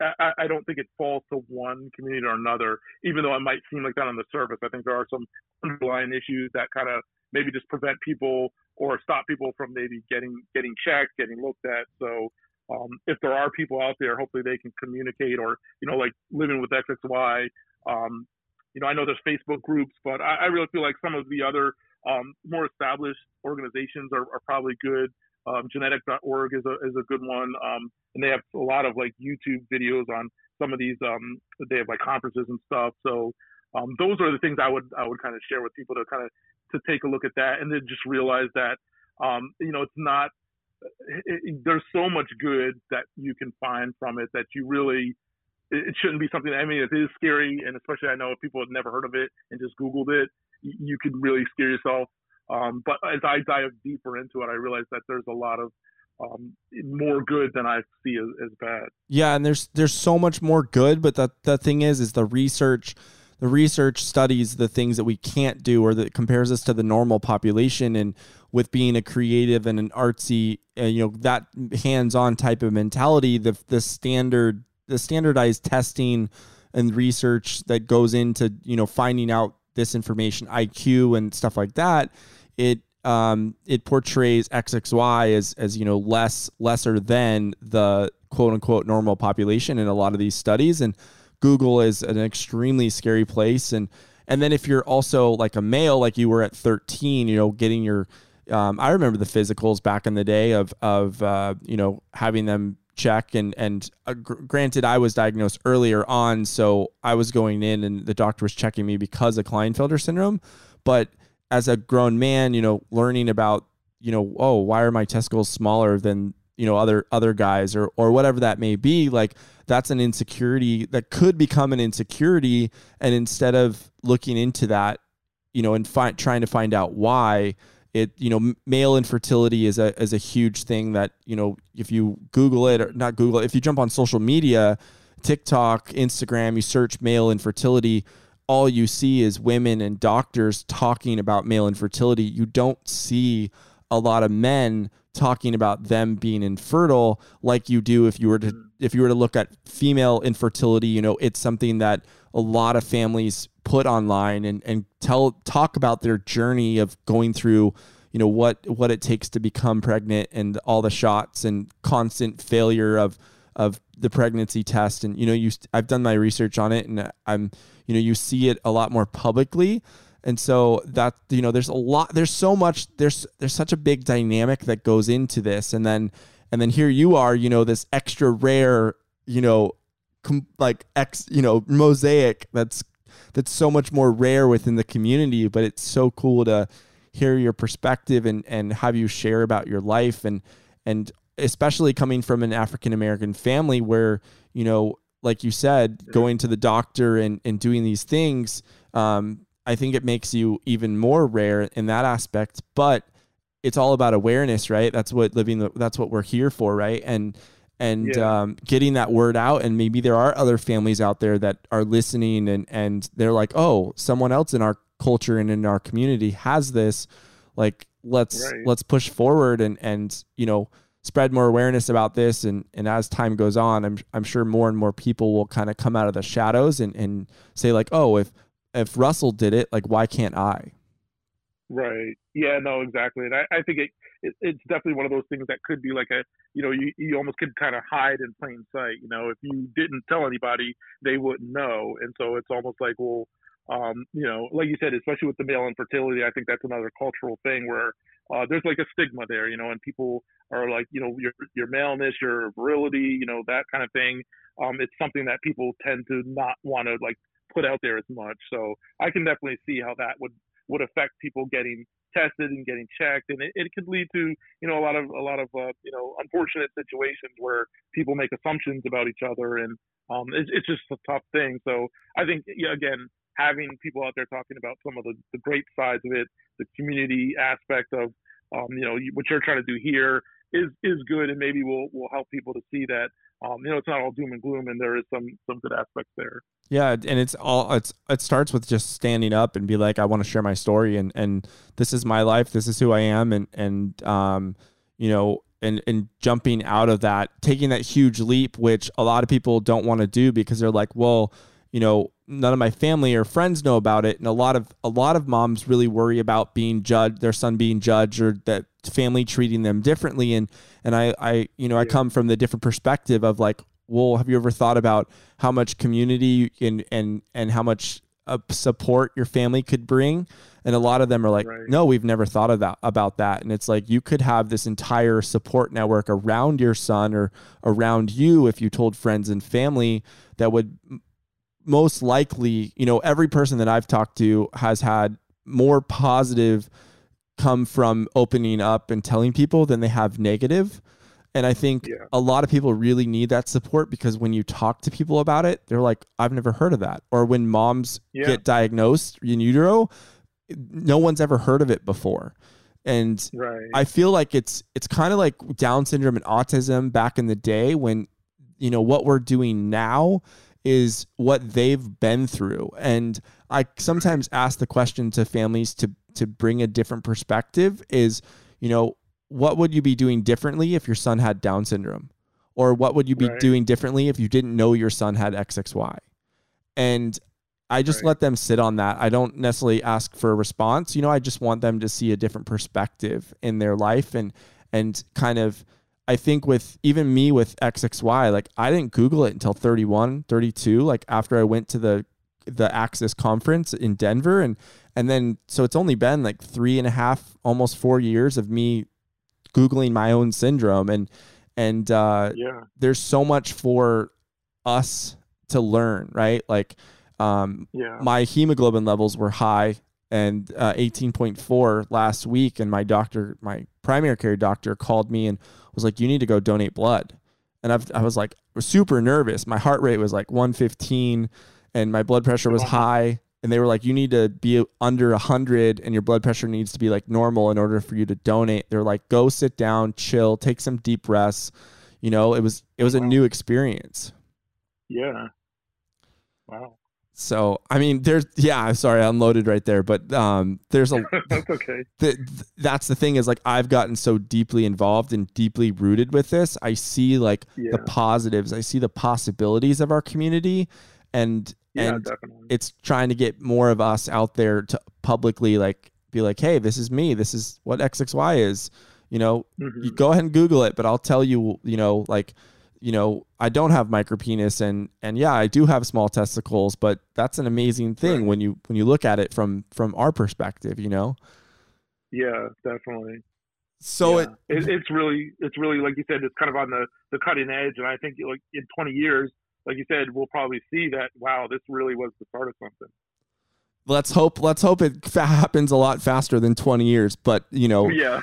I, I, don't think it falls to one community or another, even though it might seem like that on the surface. I think there are some underlying issues that kind of maybe just prevent people or stop people from maybe getting getting checked, getting looked at. So um, if there are people out there, hopefully they can communicate or you know like living with XXY. Um, you know, I know there's Facebook groups, but I, I really feel like some of the other um, more established organizations are, are probably good. Um, genetic.org is a, is a good one. Um, and they have a lot of like YouTube videos on some of these, um, they have like conferences and stuff. So, um, those are the things I would, I would kind of share with people to kind of, to take a look at that and then just realize that, um, you know, it's not, it, it, there's so much good that you can find from it that you really, it, shouldn't be something, I mean, it is scary. And especially I know if people have never heard of it and just Googled it, you could really scare yourself um, but as I dive deeper into it, I realize that there's a lot of um, more good than I see as, as, bad. Yeah, and there's there's so much more good, but the the thing is, is the research. The research studies the things that we can't do, or that compares us to the normal population. And with being a creative and an artsy, uh, you know, that hands-on type of mentality, the the standard, the standardized testing and research that goes into you know finding out this information, IQ and stuff like that it um, it portrays XXY as as you know less lesser than the quote unquote normal population in a lot of these studies, and Google is an extremely scary place. And and then if you're also like a male, like you were at 13, you know, getting your um, I remember the physicals back in the day of of uh, you know having them check and and uh, gr- granted I was diagnosed earlier on, so I was going in and the doctor was checking me because of Klinefelter syndrome, but as a grown man, you know, learning about, you know, oh, why are my testicles smaller than, you know, other other guys or or whatever that may be, like that's an insecurity that could become an insecurity. And instead of looking into that, you know, and trying to find out why it, you know, male infertility is a is a huge thing that, you know, if you Google it or not Google, it, if you jump on social media, TikTok, Instagram, you search male infertility, all you see is women and doctors talking about male infertility. You don't see a lot of men talking about them being infertile like you do if you were to if you were to look at female infertility you know it's something that a lot of families put online and and tell talk about their journey of going through you know what what it takes to become pregnant and all the shots and constant failure of of the pregnancy test. And you know you I've done my research on it and I'm you know you see it a lot more publicly. And so that you know there's a lot there's so much there's there's such a big dynamic that goes into this. And then and then here you are you know this extra rare you know com- like ex you know mosaic that's that's so much more rare within the community but it's so cool to hear your perspective and and have you share about your life and and especially coming from an African American family where you know like you said, going to the doctor and, and doing these things, um, I think it makes you even more rare in that aspect. But it's all about awareness, right? That's what living. The, that's what we're here for, right? And and yeah. um, getting that word out. And maybe there are other families out there that are listening, and and they're like, oh, someone else in our culture and in our community has this. Like, let's right. let's push forward and and you know spread more awareness about this and and as time goes on i'm i'm sure more and more people will kind of come out of the shadows and and say like oh if if russell did it like why can't i right yeah no exactly and i, I think it, it, it's definitely one of those things that could be like a you know you, you almost could kind of hide in plain sight you know if you didn't tell anybody they wouldn't know and so it's almost like well um, you know, like you said, especially with the male infertility, I think that's another cultural thing where uh, there's like a stigma there, you know, and people are like, you know, your your maleness, your virility, you know, that kind of thing. Um, it's something that people tend to not want to like put out there as much. So I can definitely see how that would would affect people getting tested and getting checked, and it, it could lead to you know a lot of a lot of uh, you know unfortunate situations where people make assumptions about each other, and um, it's, it's just a tough thing. So I think yeah, again, having people out there talking about some of the, the great sides of it, the community aspect of, um, you know, what you're trying to do here, is is good, and maybe will will help people to see that um, you know, it's not all doom and gloom, and there is some some good aspects there. Yeah, and it's all it's it starts with just standing up and be like, I want to share my story, and and this is my life, this is who I am, and and um, you know, and and jumping out of that, taking that huge leap, which a lot of people don't want to do because they're like, well, you know, none of my family or friends know about it, and a lot of a lot of moms really worry about being judged, their son being judged, or that family treating them differently, and and I I you know I come from the different perspective of like, well, have you ever thought about how much community and and and how much uh, support your family could bring? And a lot of them are like, right. no, we've never thought of that about that. And it's like you could have this entire support network around your son or around you if you told friends and family that would most likely, you know, every person that I've talked to has had more positive come from opening up and telling people than they have negative. And I think yeah. a lot of people really need that support because when you talk to people about it, they're like, I've never heard of that. Or when moms yeah. get diagnosed in utero, no one's ever heard of it before. And right. I feel like it's it's kind of like Down syndrome and autism back in the day when you know what we're doing now is what they've been through. And I sometimes ask the question to families to to bring a different perspective is, you know, what would you be doing differently if your son had Down syndrome? Or what would you be right. doing differently if you didn't know your son had XXY? And I just right. let them sit on that. I don't necessarily ask for a response. You know, I just want them to see a different perspective in their life and and kind of I think with even me with XXY, like I didn't Google it until 31, 32, like after I went to the the AXYS conference in Denver. And and then so it's only been like three and a half, almost four years of me Googling my own syndrome. And and uh yeah. there's so much for us to learn, right? Like um yeah. my hemoglobin levels were high and uh, 18.4 last week and my doctor my primary care doctor called me and was like, you need to go donate blood. And I've, I was like, was super nervous. My heart rate was like 115 and my blood pressure was high. And they were like, you need to be under 100 and your blood pressure needs to be like normal in order for you to donate. They're like, go sit down, chill, take some deep breaths. You know, it was, it was a new experience. Yeah. Wow. So I mean, there's yeah. I'm sorry, I unloaded right there, but um, there's a that's okay. The, that's the thing is like I've gotten so deeply involved and deeply rooted with this. I see like yeah. the positives. I see the possibilities of our community, and yeah, and definitely. it's trying to get more of us out there to publicly like be like, hey, this is me. This is what XXY is. You know, mm-hmm. you go ahead and Google it, but I'll tell you. You know, like you know, I don't have micropenis and and yeah, I do have small testicles, but that's an amazing thing right. when you when you look at it from from our perspective, you know. Yeah, definitely. So yeah. it, it, it's really it's really like you said, it's kind of on the the cutting edge, and I think like in 20 years, like you said, we'll probably see that wow, this really was the start of something. Let's hope. Let's hope it happens a lot faster than 20 years. But you know, yeah,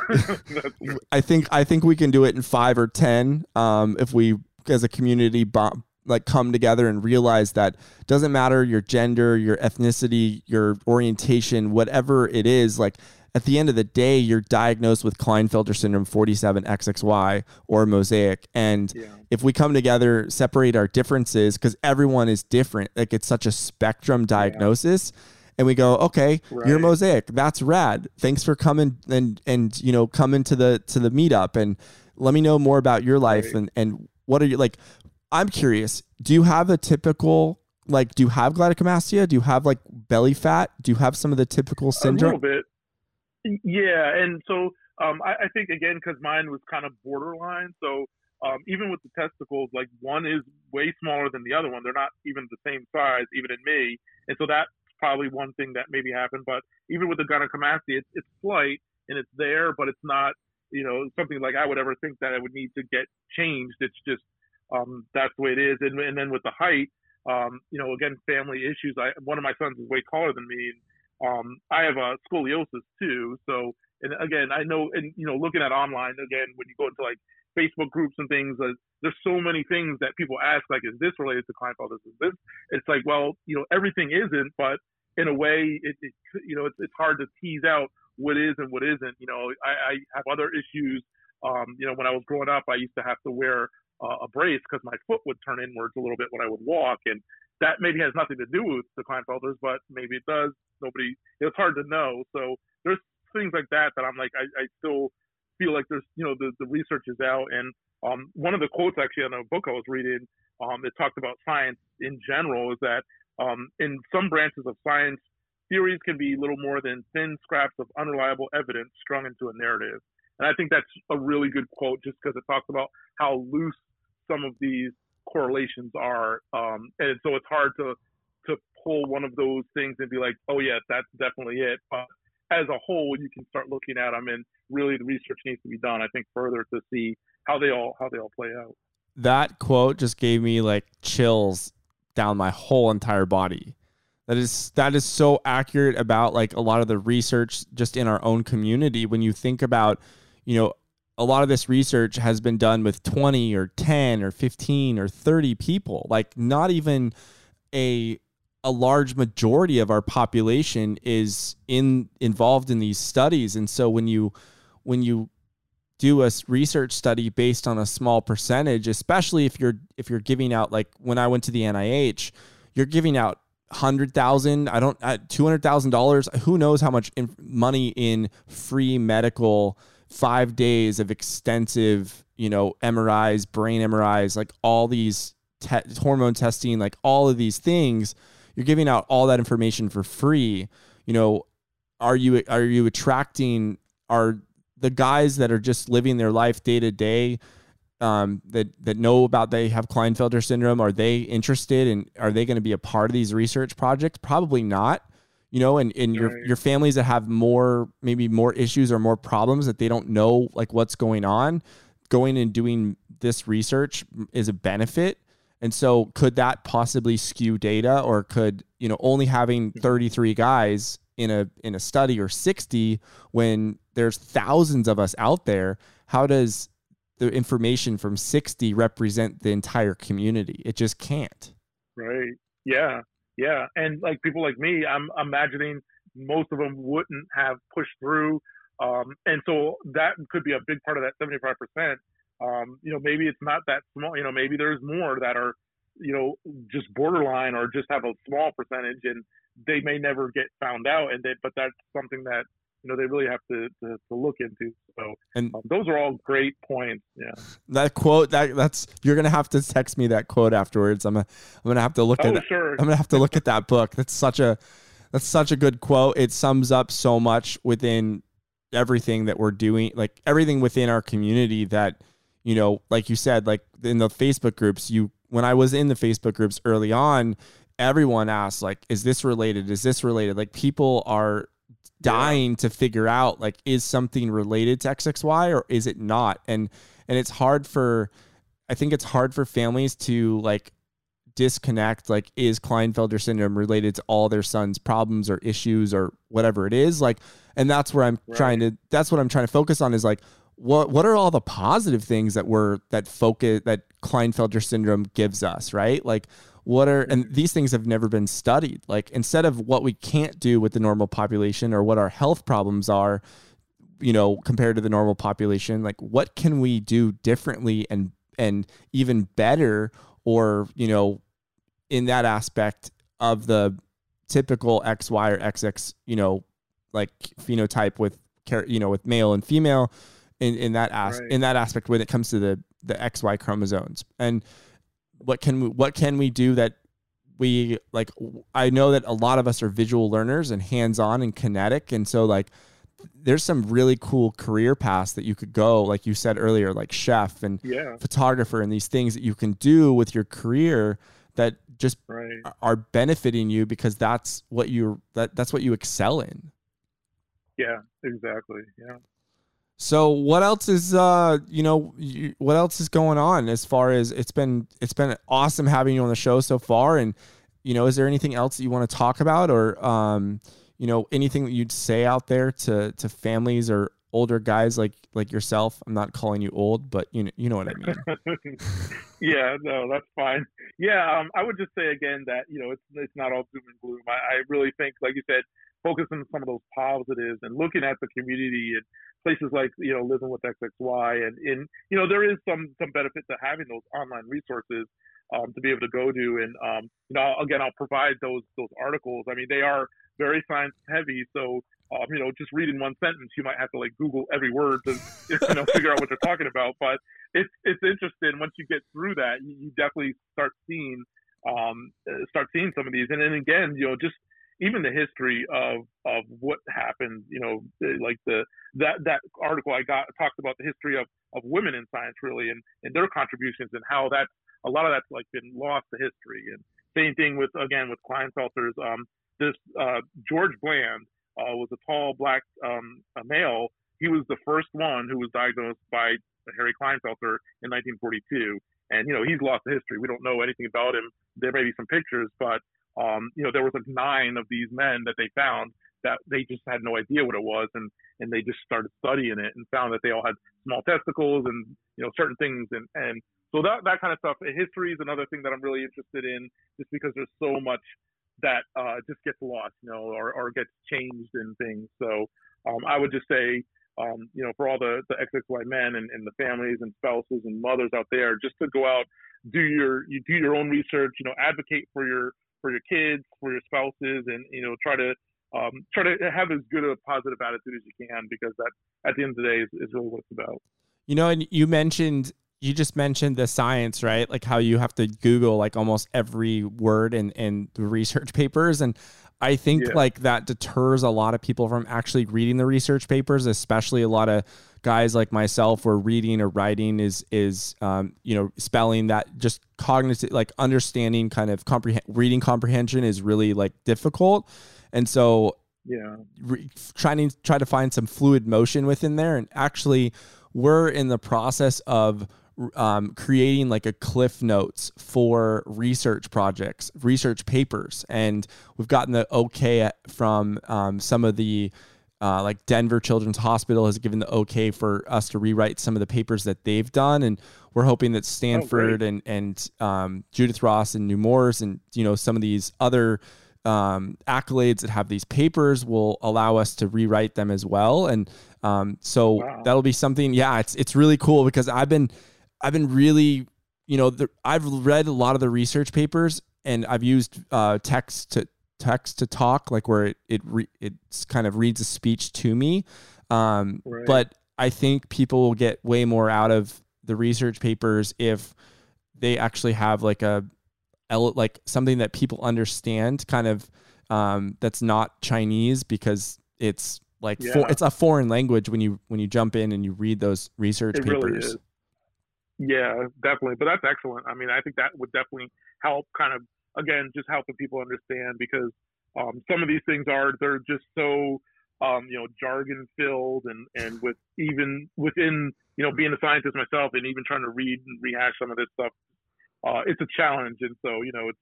I think I think we can do it in five or 10 um, if we, as a community, bomb, like come together and realize that doesn't matter your gender, your ethnicity, your orientation, whatever it is. Like at the end of the day, you're diagnosed with Klinefelter syndrome 47XXY or mosaic. And yeah. if we come together, separate our differences, because everyone is different, like it's such a spectrum diagnosis. Yeah and we go, okay, right. you're mosaic. That's rad. Thanks for coming and and you know coming to the to the meetup and let me know more about your life right. and and what are you like. I'm curious. Do you have a typical like? Do you have gynecomastia? Do you have like belly fat? Do you have some of the typical syndrome? A little bit. Yeah, and so um, I, I think again because mine was kind of borderline. So um, even with the testicles, like one is way smaller than the other one. They're not even the same size, even in me. And so that's probably one thing that maybe happened. But even with the gynecomastia, it's it's slight and it's there, but it's not you know something like I would ever think that I would need to get changed. It's just um, that's the way it is. And, and then with the height, um, you know, again, family issues. I one of my sons is way taller than me. And, um, I have a scoliosis too. So, and again, I know, and you know, looking at online again, when you go into like Facebook groups and things, uh, there's so many things that people ask, like, is this related to Klinefelter? Is this? It's like, well, you know, everything isn't, but in a way, it, it you know, it's, it's hard to tease out what is and what isn't. You know, I, I have other issues um, you know, when I was growing up, I used to have to wear uh, a brace because my foot would turn inwards a little bit when I would walk, and that maybe has nothing to do with the Klinefelters, but maybe it does. Nobody, it's hard to know. So there's things like that that I'm like, I, I still feel like there's, you know, the, the research is out. And um, one of the quotes actually in a book I was reading, um, it talked about science in general is that um, in some branches of science, theories can be little more than thin scraps of unreliable evidence strung into a narrative. And I think that's a really good quote just because it talks about how loose some of these correlations are. Um, and so it's hard to to pull one of those things and be like, oh yeah, that's definitely it. But as a whole, you can start looking at them, and really the research needs to be done. I think further to see how they all how they all play out. That quote just gave me like chills down my whole entire body. That is that is so accurate about like a lot of the research just in our own community. When you think about, you know, a lot of this research has been done with 20 or 10 or 15 or 30 people like not even a a large majority of our population is in involved in these studies. And so when you when you do a research study based on a small percentage especially if you're if you're giving out like when I went to the NIH you're giving out hundred thousand I don't uh, two hundred thousand dollars who knows how much in, money in free medical five days of extensive, you know, MRIs, brain MRIs, like all these te- hormone testing, like all of these things, you're giving out all that information for free. You know, are you are you attracting are the guys that are just living their life day to day um, that that know about they have Klinefelter syndrome? Are they interested and are they going to be a part of these research projects? Probably not you know, and, and your your families that have more maybe more issues or more problems that they don't know like what's going on, going and doing this research is a benefit. And so could that possibly skew data or could, you know, only having mm-hmm. 33 guys in a in a study or 60 when there's thousands of us out there, how does the information from 60 represent the entire community? It just can't. Right. Yeah. Yeah, and like people like me, I'm imagining most of them wouldn't have pushed through, um, and so that could be a big part of that 75 percent. Um, you know, maybe it's not that small. You know, maybe there's more that are, you know, just borderline or just have a small percentage, and they may never get found out. And they, but that's something that you know they really have to to, to look into. So and um, those are all great points. Yeah. That quote that that's you're gonna have to text me that quote afterwards. I'm gonna I'm gonna have to look oh, at sure. I'm gonna have to look at that book. That's such a that's such a good quote. It sums up so much within everything that we're doing, like everything within our community that you know, like you said, like in the Facebook groups, you when I was in the Facebook groups early on, everyone asked like, is this related? Is this related? Like people are dying yeah. to figure out like is something related to XXY or is it not? And and it's hard for I think it's hard for families to like disconnect like is Klinefelter syndrome related to all their son's problems or issues or whatever it is like and that's where I'm right. trying to that's what I'm trying to focus on is like what what are all the positive things that we're that focus that Klinefelter syndrome gives us right like what are and these things have never been studied like instead of what we can't do with the normal population or what our health problems are you know compared to the normal population like what can we do differently and and even better or you know in that aspect of the typical xy or xx you know like phenotype with care, you know with male and female in in that as right. in that aspect when it comes to the the xy chromosomes and what can we what can we do that we like I know that a lot of us are visual learners and hands-on and kinetic and so like there's some really cool career paths that you could go like you said earlier like chef and yeah. photographer and these things that you can do with your career that just right. are benefiting you because that's what you're that that's what you excel in yeah exactly yeah so what else is uh you know you, what else is going on as far as it's been it's been awesome having you on the show so far. And you know is there anything else that you want to talk about or um you know anything that you'd say out there to to families or older guys like like yourself? I'm not calling you old but you know you know what I mean. Yeah no that's fine. Yeah um I would just say again that you know it's it's not all doom and gloom. I, I really think like you said focus on some of those positives and looking at the community and places like you know living with XXY and in you know there is some some benefit to having those online resources um, to be able to go to and um, you know again I'll provide those those articles. I mean they are very science heavy, so um, you know just reading one sentence you might have to like Google every word to you know figure out what they're talking about. But it's it's interesting once you get through that you, you definitely start seeing um, start seeing some of these and then again you know just even the history of of what happened, you know, like the that that article I got talked about the history of of women in science really and and their contributions and how that a lot of that's like been lost to history. And same thing with again with Klinefelters. Um, this uh, George Bland uh, was a tall black um, a male. He was the first one who was diagnosed by Harry Klinefelter in 1942. And you know he's lost to history. We don't know anything about him. There may be some pictures, but um, you know, there was like nine of these men that they found that they just had no idea what it was, and and they just started studying it and found that they all had small testicles and you know certain things, and and so that that kind of stuff. History is another thing that I'm really interested in, just because there's so much that uh, just gets lost, you know, or, or gets changed in things. So um, I would just say, um, you know, for all the, the XXY men and, and the families and spouses and mothers out there, just to go out, do your you do your own research, you know, advocate for your for your kids, for your spouses, and you know try to um, try to have as good a positive attitude as you can because that at the end of the day is, is really what it's about. You know, and you mentioned you just mentioned the science, right? Like how you have to Google like almost every word in in the research papers, and I think yeah. like that deters a lot of people from actually reading the research papers, especially a lot of guys like myself where reading or writing is is um, you know spelling that just cognitive like understanding kind of comprehend reading comprehension is really like difficult. And so yeah. re- trying to try to find some fluid motion within there. And actually we're in the process of um, creating like a cliff notes for research projects research papers and we've gotten the okay from um, some of the uh, like Denver Children's Hospital has given the okay for us to rewrite some of the papers that they've done, and we're hoping that Stanford oh, and and um, Judith Ross and Nemours and you know some of these other um, accolades that have these papers will allow us to rewrite them as well. And um, so wow. that'll be something. Yeah, it's it's really cool because I've been I've been really you know the, I've read a lot of the research papers and I've used uh, text to text to talk, like where it it re- it's kind of reads a speech to me. Um, right. But I think people will get way more out of the research papers if they actually have like a like something that people understand, kind of um, that's not Chinese because it's like yeah. for, it's a foreign language when you when you jump in and you read those research it papers. Really. Yeah, definitely. But that's excellent. I mean, I think that would definitely help kind of again, just helping people understand because um, some of these things are they're just so um, you know jargon filled and and with even within you know being a scientist myself and even trying to read and rehash some of this stuff, uh, it's a challenge. And so you know it's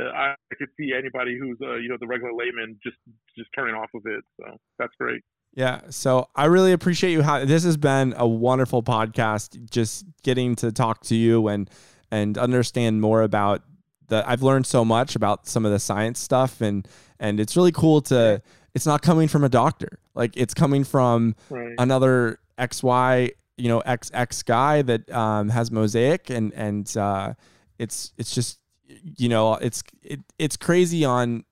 uh, I, could see anybody who's uh, you know the regular layman just just turning off of it. So that's great. Yeah. So I really appreciate you. How this has been a wonderful podcast. Just getting to talk to you and and understand more about the I've learned so much about some of the science stuff and and it's really cool to it's not coming from a doctor. Like it's coming from right. another XY, you know, XX guy that um, has mosaic and and uh, it's it's just you know, it's it, it's crazy on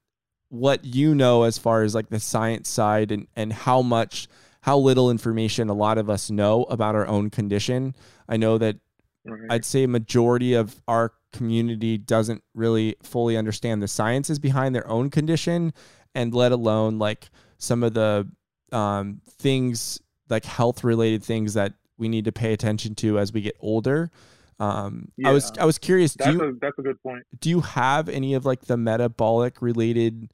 what you know as far as like the science side and and how much how little information a lot of us know about our own condition. I know that. I'd say majority of our community doesn't really fully understand the sciences behind their own condition and let alone like some of the um, things like health related things that we need to pay attention to as we get older um, yeah. I was I was curious. That's do you, a, that's a good point. Do you have any of like the metabolic related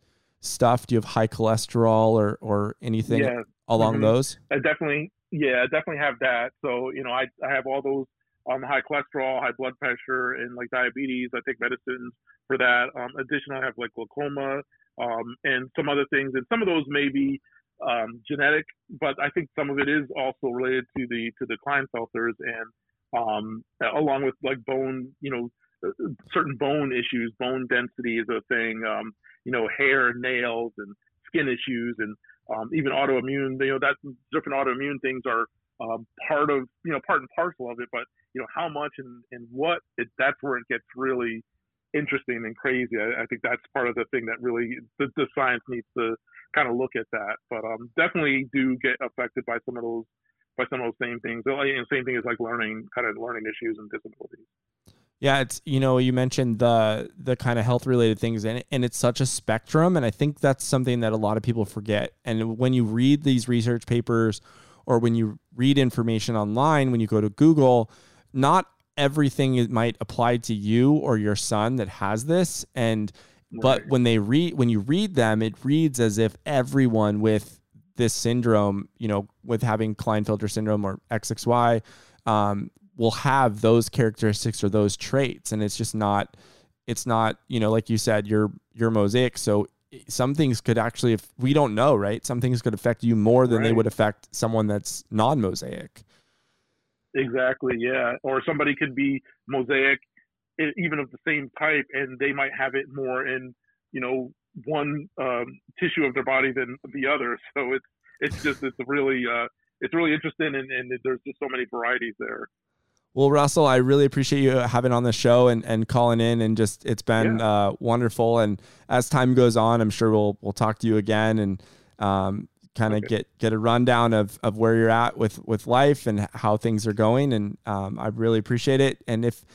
stuff? Do you have high cholesterol or or anything yeah. along mm-hmm. those? I definitely, yeah, I definitely have that. So you know, I I have all those um, high cholesterol, high blood pressure, and like diabetes. I take medicines for that. Um, additionally, I have like glaucoma um, and some other things, and some of those may be um, genetic, but I think some of it is also related to the to the Klinefelters and um, along with like bone, you know, certain bone issues. Bone density is a thing. Um, you know, hair, nails, and skin issues and um, even autoimmune. You know, that different autoimmune things are um, part of you know part and parcel of it, but you know how much and, and what it, that's where it gets really interesting and crazy. I, I think that's part of the thing that really the, the science needs to kind of look at that. But um, definitely do get affected by some of those by some of those same things. And same thing is like learning kind of learning issues and disabilities. Yeah, it's you know you mentioned the the kind of health related things and and it's such a spectrum and I think that's something that a lot of people forget. And when you read these research papers or when you read information online, when you go to Google, not everything might apply to you or your son that has this and but when they read when you read them it reads as if everyone with this syndrome you know with having klinefelter syndrome or xxy um, will have those characteristics or those traits and it's just not it's not you know like you said you're you're mosaic. So some things could actually if we don't know right? Some things could affect you more than right. they would affect someone that's non-mosaic. Exactly yeah. Or somebody could be mosaic even of the same type and they might have it more in you know one um, tissue of their body than the other. So it's it's just it's really uh it's really interesting and, and there's just so many varieties there well, Russell, I really appreciate you having on the show and, and calling in and just it's been yeah. uh, wonderful. And as time goes on, I'm sure we'll we'll talk to you again and um, kind of okay. get get a rundown of, of where you're at with with life and how things are going. And um, I really appreciate it. And if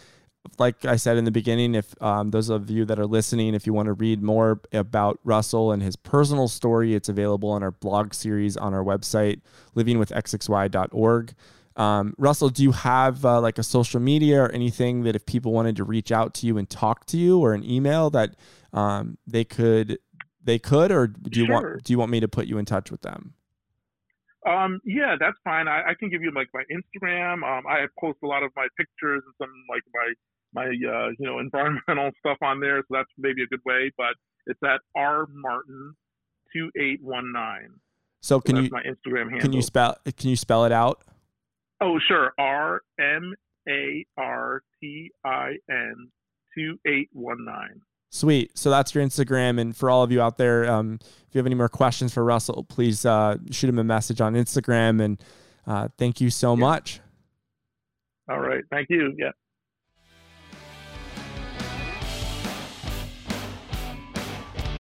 like I said in the beginning, if um, those of you that are listening, if you want to read more about Russell and his personal story, it's available on our blog series on our website, livingwithxxy.org. Um, Russell, do you have uh, like a social media or anything that if people wanted to reach out to you and talk to you, or an email that um, they could they could, or do you sure. want do you want me to put you in touch with them? Um, yeah, that's fine. I, I, can give you like my Instagram. Um, I post a lot of my pictures and some like my my uh, you know environmental stuff on there, so that's maybe a good way. But it's at r martin two eight one nine. So can so you my Instagram handle? Can you spell Can you spell it out? Oh, sure. R M A R T I N 2819. Sweet. So that's your Instagram. And for all of you out there, um, if you have any more questions for Russell, please uh, shoot him a message on Instagram. And uh, thank you so yeah. much. All right. Thank you. Yeah.